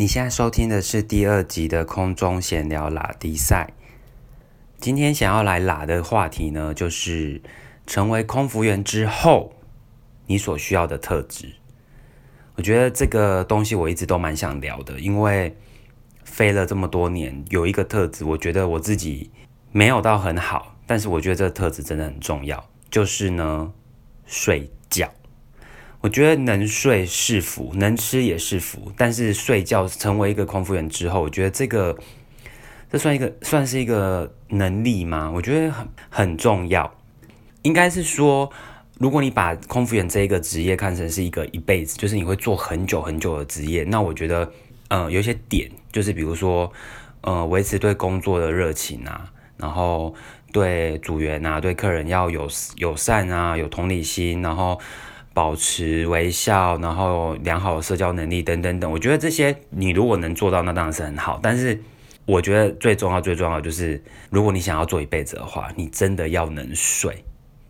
你现在收听的是第二集的空中闲聊拉迪赛。今天想要来拉的话题呢，就是成为空服员之后你所需要的特质。我觉得这个东西我一直都蛮想聊的，因为飞了这么多年，有一个特质，我觉得我自己没有到很好，但是我觉得这个特质真的很重要，就是呢，睡觉。我觉得能睡是福，能吃也是福。但是睡觉成为一个空服员之后，我觉得这个这算一个算是一个能力吗？我觉得很很重要。应该是说，如果你把空服员这一个职业看成是一个一辈子，就是你会做很久很久的职业，那我觉得，呃，有一些点就是比如说，呃，维持对工作的热情啊，然后对组员啊，对客人要有友善啊，有同理心，然后。保持微笑，然后良好的社交能力等等等，我觉得这些你如果能做到，那当然是很好。但是我觉得最重要、最重要就是，如果你想要做一辈子的话，你真的要能睡。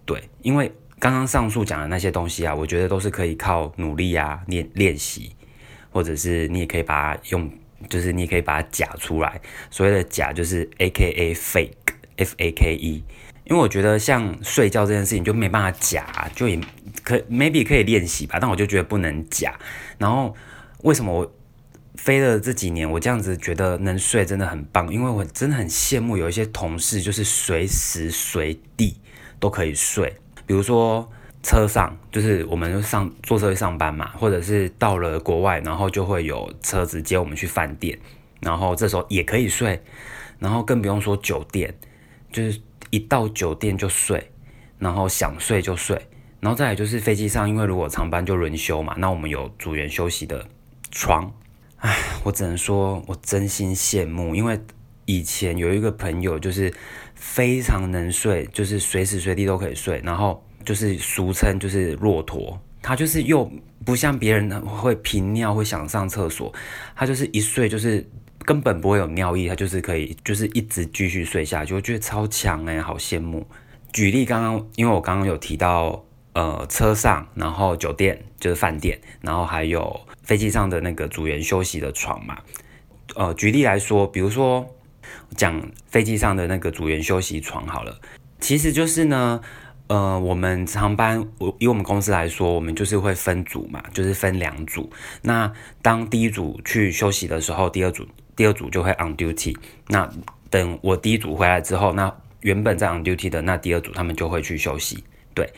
对，因为刚刚上述讲的那些东西啊，我觉得都是可以靠努力啊练练习，或者是你也可以把它用，就是你也可以把它假出来。所谓的假就是 A K A fake，F A K E。因为我觉得像睡觉这件事情就没办法假，就也可 maybe 可以练习吧，但我就觉得不能假。然后为什么我飞了这几年，我这样子觉得能睡真的很棒？因为我真的很羡慕有一些同事，就是随时随地都可以睡。比如说车上，就是我们就上坐车去上班嘛，或者是到了国外，然后就会有车子接我们去饭店，然后这时候也可以睡。然后更不用说酒店，就是。一到酒店就睡，然后想睡就睡，然后再来就是飞机上，因为如果长班就轮休嘛，那我们有组员休息的床。唉，我只能说我真心羡慕，因为以前有一个朋友就是非常能睡，就是随时随地都可以睡，然后就是俗称就是骆驼，他就是又不像别人会频尿会想上厕所，他就是一睡就是。根本不会有尿意，他就是可以，就是一直继续睡下去，我觉得超强哎，好羡慕。举例刚刚，因为我刚刚有提到，呃，车上，然后酒店就是饭店，然后还有飞机上的那个组员休息的床嘛。呃，举例来说，比如说讲飞机上的那个组员休息床好了，其实就是呢，呃，我们航班，我以我们公司来说，我们就是会分组嘛，就是分两组。那当第一组去休息的时候，第二组。第二组就会 on duty，那等我第一组回来之后，那原本在 on duty 的那第二组他们就会去休息，对。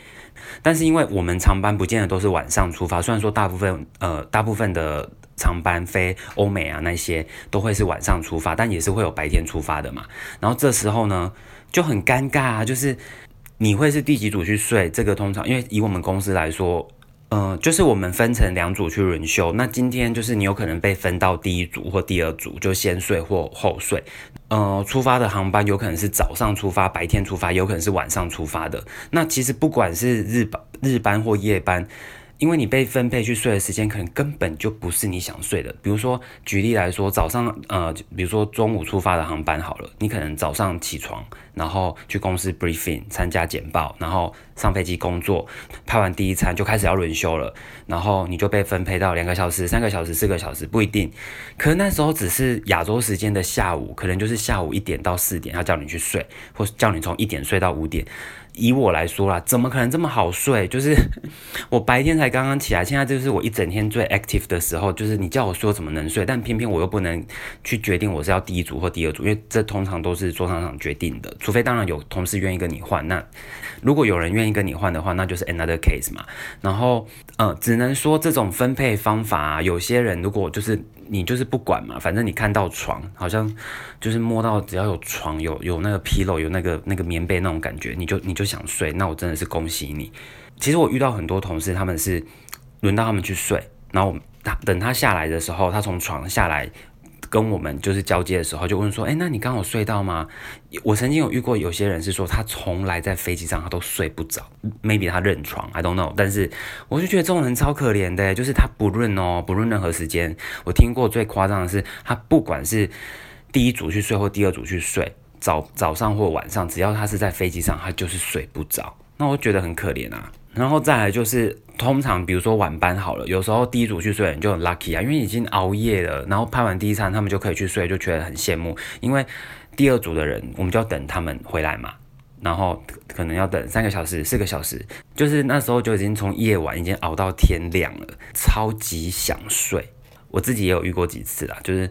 但是因为我们长班不见得都是晚上出发，虽然说大部分呃大部分的长班飞欧美啊那些都会是晚上出发，但也是会有白天出发的嘛。然后这时候呢就很尴尬啊，就是你会是第几组去睡？这个通常因为以我们公司来说。嗯、就是我们分成两组去轮休。那今天就是你有可能被分到第一组或第二组，就先睡或后睡。嗯，出发的航班有可能是早上出发，白天出发，有可能是晚上出发的。那其实不管是日班、日班或夜班。因为你被分配去睡的时间，可能根本就不是你想睡的。比如说，举例来说，早上，呃，比如说中午出发的航班好了，你可能早上起床，然后去公司 briefing 参加简报，然后上飞机工作，拍完第一餐就开始要轮休了，然后你就被分配到两个小时、三个小时、四个小时，不一定。可是那时候只是亚洲时间的下午，可能就是下午一点到四点，要叫你去睡，或叫你从一点睡到五点。以我来说啦，怎么可能这么好睡？就是 我白天才刚刚起来，现在就是我一整天最 active 的时候。就是你叫我说怎么能睡，但偏偏我又不能去决定我是要第一组或第二组，因为这通常都是座舱长决定的。除非当然有同事愿意跟你换，那如果有人愿意跟你换的话，那就是 another case 嘛。然后，呃，只能说这种分配方法，有些人如果就是。你就是不管嘛，反正你看到床，好像就是摸到只要有床，有有那个纰漏有那个那个棉被那种感觉，你就你就想睡，那我真的是恭喜你。其实我遇到很多同事，他们是轮到他们去睡，然后他等他下来的时候，他从床下来。跟我们就是交接的时候，就问说：“哎，那你刚好睡到吗？”我曾经有遇过有些人是说，他从来在飞机上他都睡不着，maybe 他认床，I don't know。但是我就觉得这种人超可怜的，就是他不论哦，不论任何时间，我听过最夸张的是，他不管是第一组去睡或第二组去睡，早早上或晚上，只要他是在飞机上，他就是睡不着。那我觉得很可怜啊。然后再来就是，通常比如说晚班好了，有时候第一组去睡人就很 lucky 啊，因为已经熬夜了，然后拍完第一餐，他们就可以去睡，就觉得很羡慕。因为第二组的人，我们就要等他们回来嘛，然后可能要等三个小时、四个小时，就是那时候就已经从夜晚已经熬到天亮了，超级想睡。我自己也有遇过几次啦，就是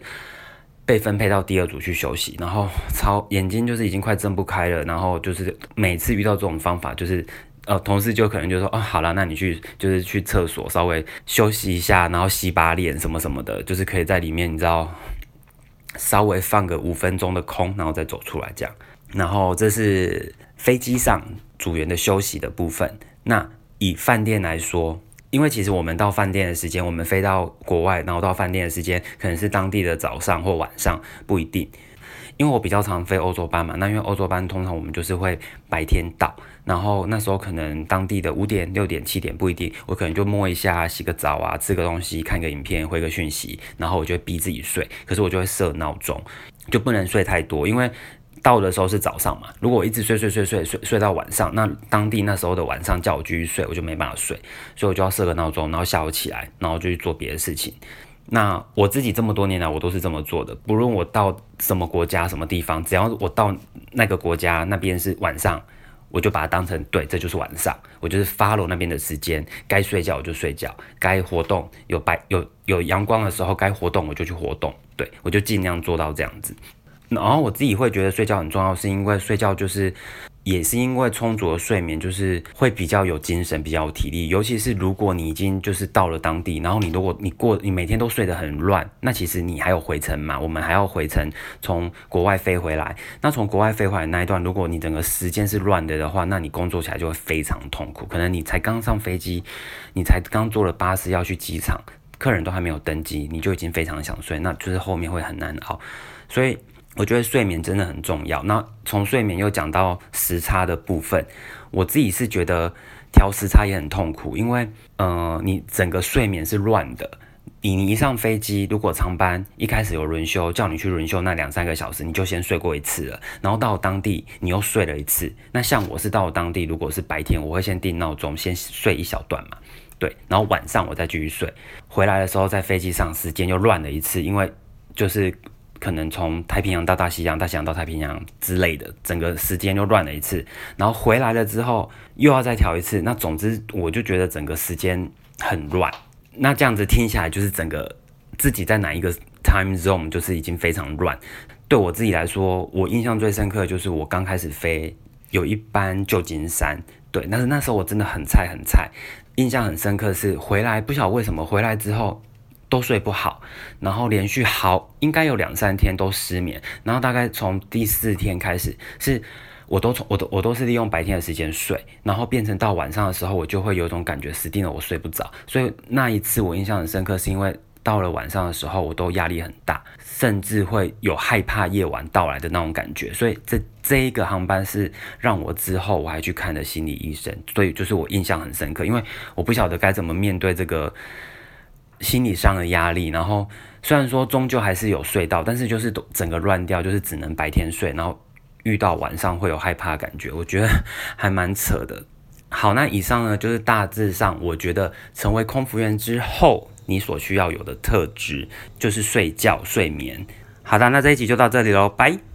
被分配到第二组去休息，然后超眼睛就是已经快睁不开了，然后就是每次遇到这种方法，就是。呃，同事就可能就说，哦，好了，那你去就是去厕所稍微休息一下，然后洗把脸什么什么的，就是可以在里面，你知道，稍微放个五分钟的空，然后再走出来这样。然后这是飞机上组员的休息的部分。那以饭店来说，因为其实我们到饭店的时间，我们飞到国外，然后到饭店的时间可能是当地的早上或晚上，不一定。因为我比较常飞欧洲班嘛，那因为欧洲班通常我们就是会白天到，然后那时候可能当地的五点、六点、七点不一定，我可能就摸一下、洗个澡啊、吃个东西、看个影片、回个讯息，然后我就会逼自己睡。可是我就会设闹钟，就不能睡太多，因为到的时候是早上嘛。如果我一直睡睡睡睡睡睡到晚上，那当地那时候的晚上叫我继续睡，我就没办法睡，所以我就要设个闹钟，然后下午起来，然后就去做别的事情。那我自己这么多年来，我都是这么做的。不论我到什么国家、什么地方，只要我到那个国家那边是晚上，我就把它当成对，这就是晚上。我就是 follow 那边的时间，该睡觉我就睡觉，该活动有白有有阳光的时候，该活动我就去活动。对，我就尽量做到这样子。然后我自己会觉得睡觉很重要，是因为睡觉就是。也是因为充足的睡眠，就是会比较有精神，比较有体力。尤其是如果你已经就是到了当地，然后你如果你过你每天都睡得很乱，那其实你还有回程嘛？我们还要回程从国外飞回来。那从国外飞回来那一段，如果你整个时间是乱的的话，那你工作起来就会非常痛苦。可能你才刚上飞机，你才刚坐了巴士要去机场，客人都还没有登机，你就已经非常想睡，那就是后面会很难熬。所以。我觉得睡眠真的很重要。那从睡眠又讲到时差的部分，我自己是觉得调时差也很痛苦，因为呃，你整个睡眠是乱的。你一上飞机，如果长班一开始有轮休，叫你去轮休那两三个小时，你就先睡过一次了。然后到当地你又睡了一次。那像我是到当地，如果是白天，我会先定闹钟，先睡一小段嘛，对。然后晚上我再继续睡。回来的时候在飞机上时间又乱了一次，因为就是。可能从太平洋到大西洋，大西洋到太平洋之类的，整个时间又乱了一次。然后回来了之后，又要再调一次。那总之，我就觉得整个时间很乱。那这样子听下来，就是整个自己在哪一个 time zone，就是已经非常乱。对我自己来说，我印象最深刻的就是我刚开始飞，有一班旧金山，对，但是那时候我真的很菜很菜。印象很深刻是回来，不晓得为什么回来之后。都睡不好，然后连续好应该有两三天都失眠，然后大概从第四天开始，是我都从我都我都是利用白天的时间睡，然后变成到晚上的时候，我就会有一种感觉死定了，我睡不着。所以那一次我印象很深刻，是因为到了晚上的时候，我都压力很大，甚至会有害怕夜晚到来的那种感觉。所以这这一个航班是让我之后我还去看了心理医生，所以就是我印象很深刻，因为我不晓得该怎么面对这个。心理上的压力，然后虽然说终究还是有睡到，但是就是整个乱掉，就是只能白天睡，然后遇到晚上会有害怕的感觉，我觉得还蛮扯的。好，那以上呢就是大致上我觉得成为空服员之后你所需要有的特质，就是睡觉睡眠。好的，那这一集就到这里喽，拜。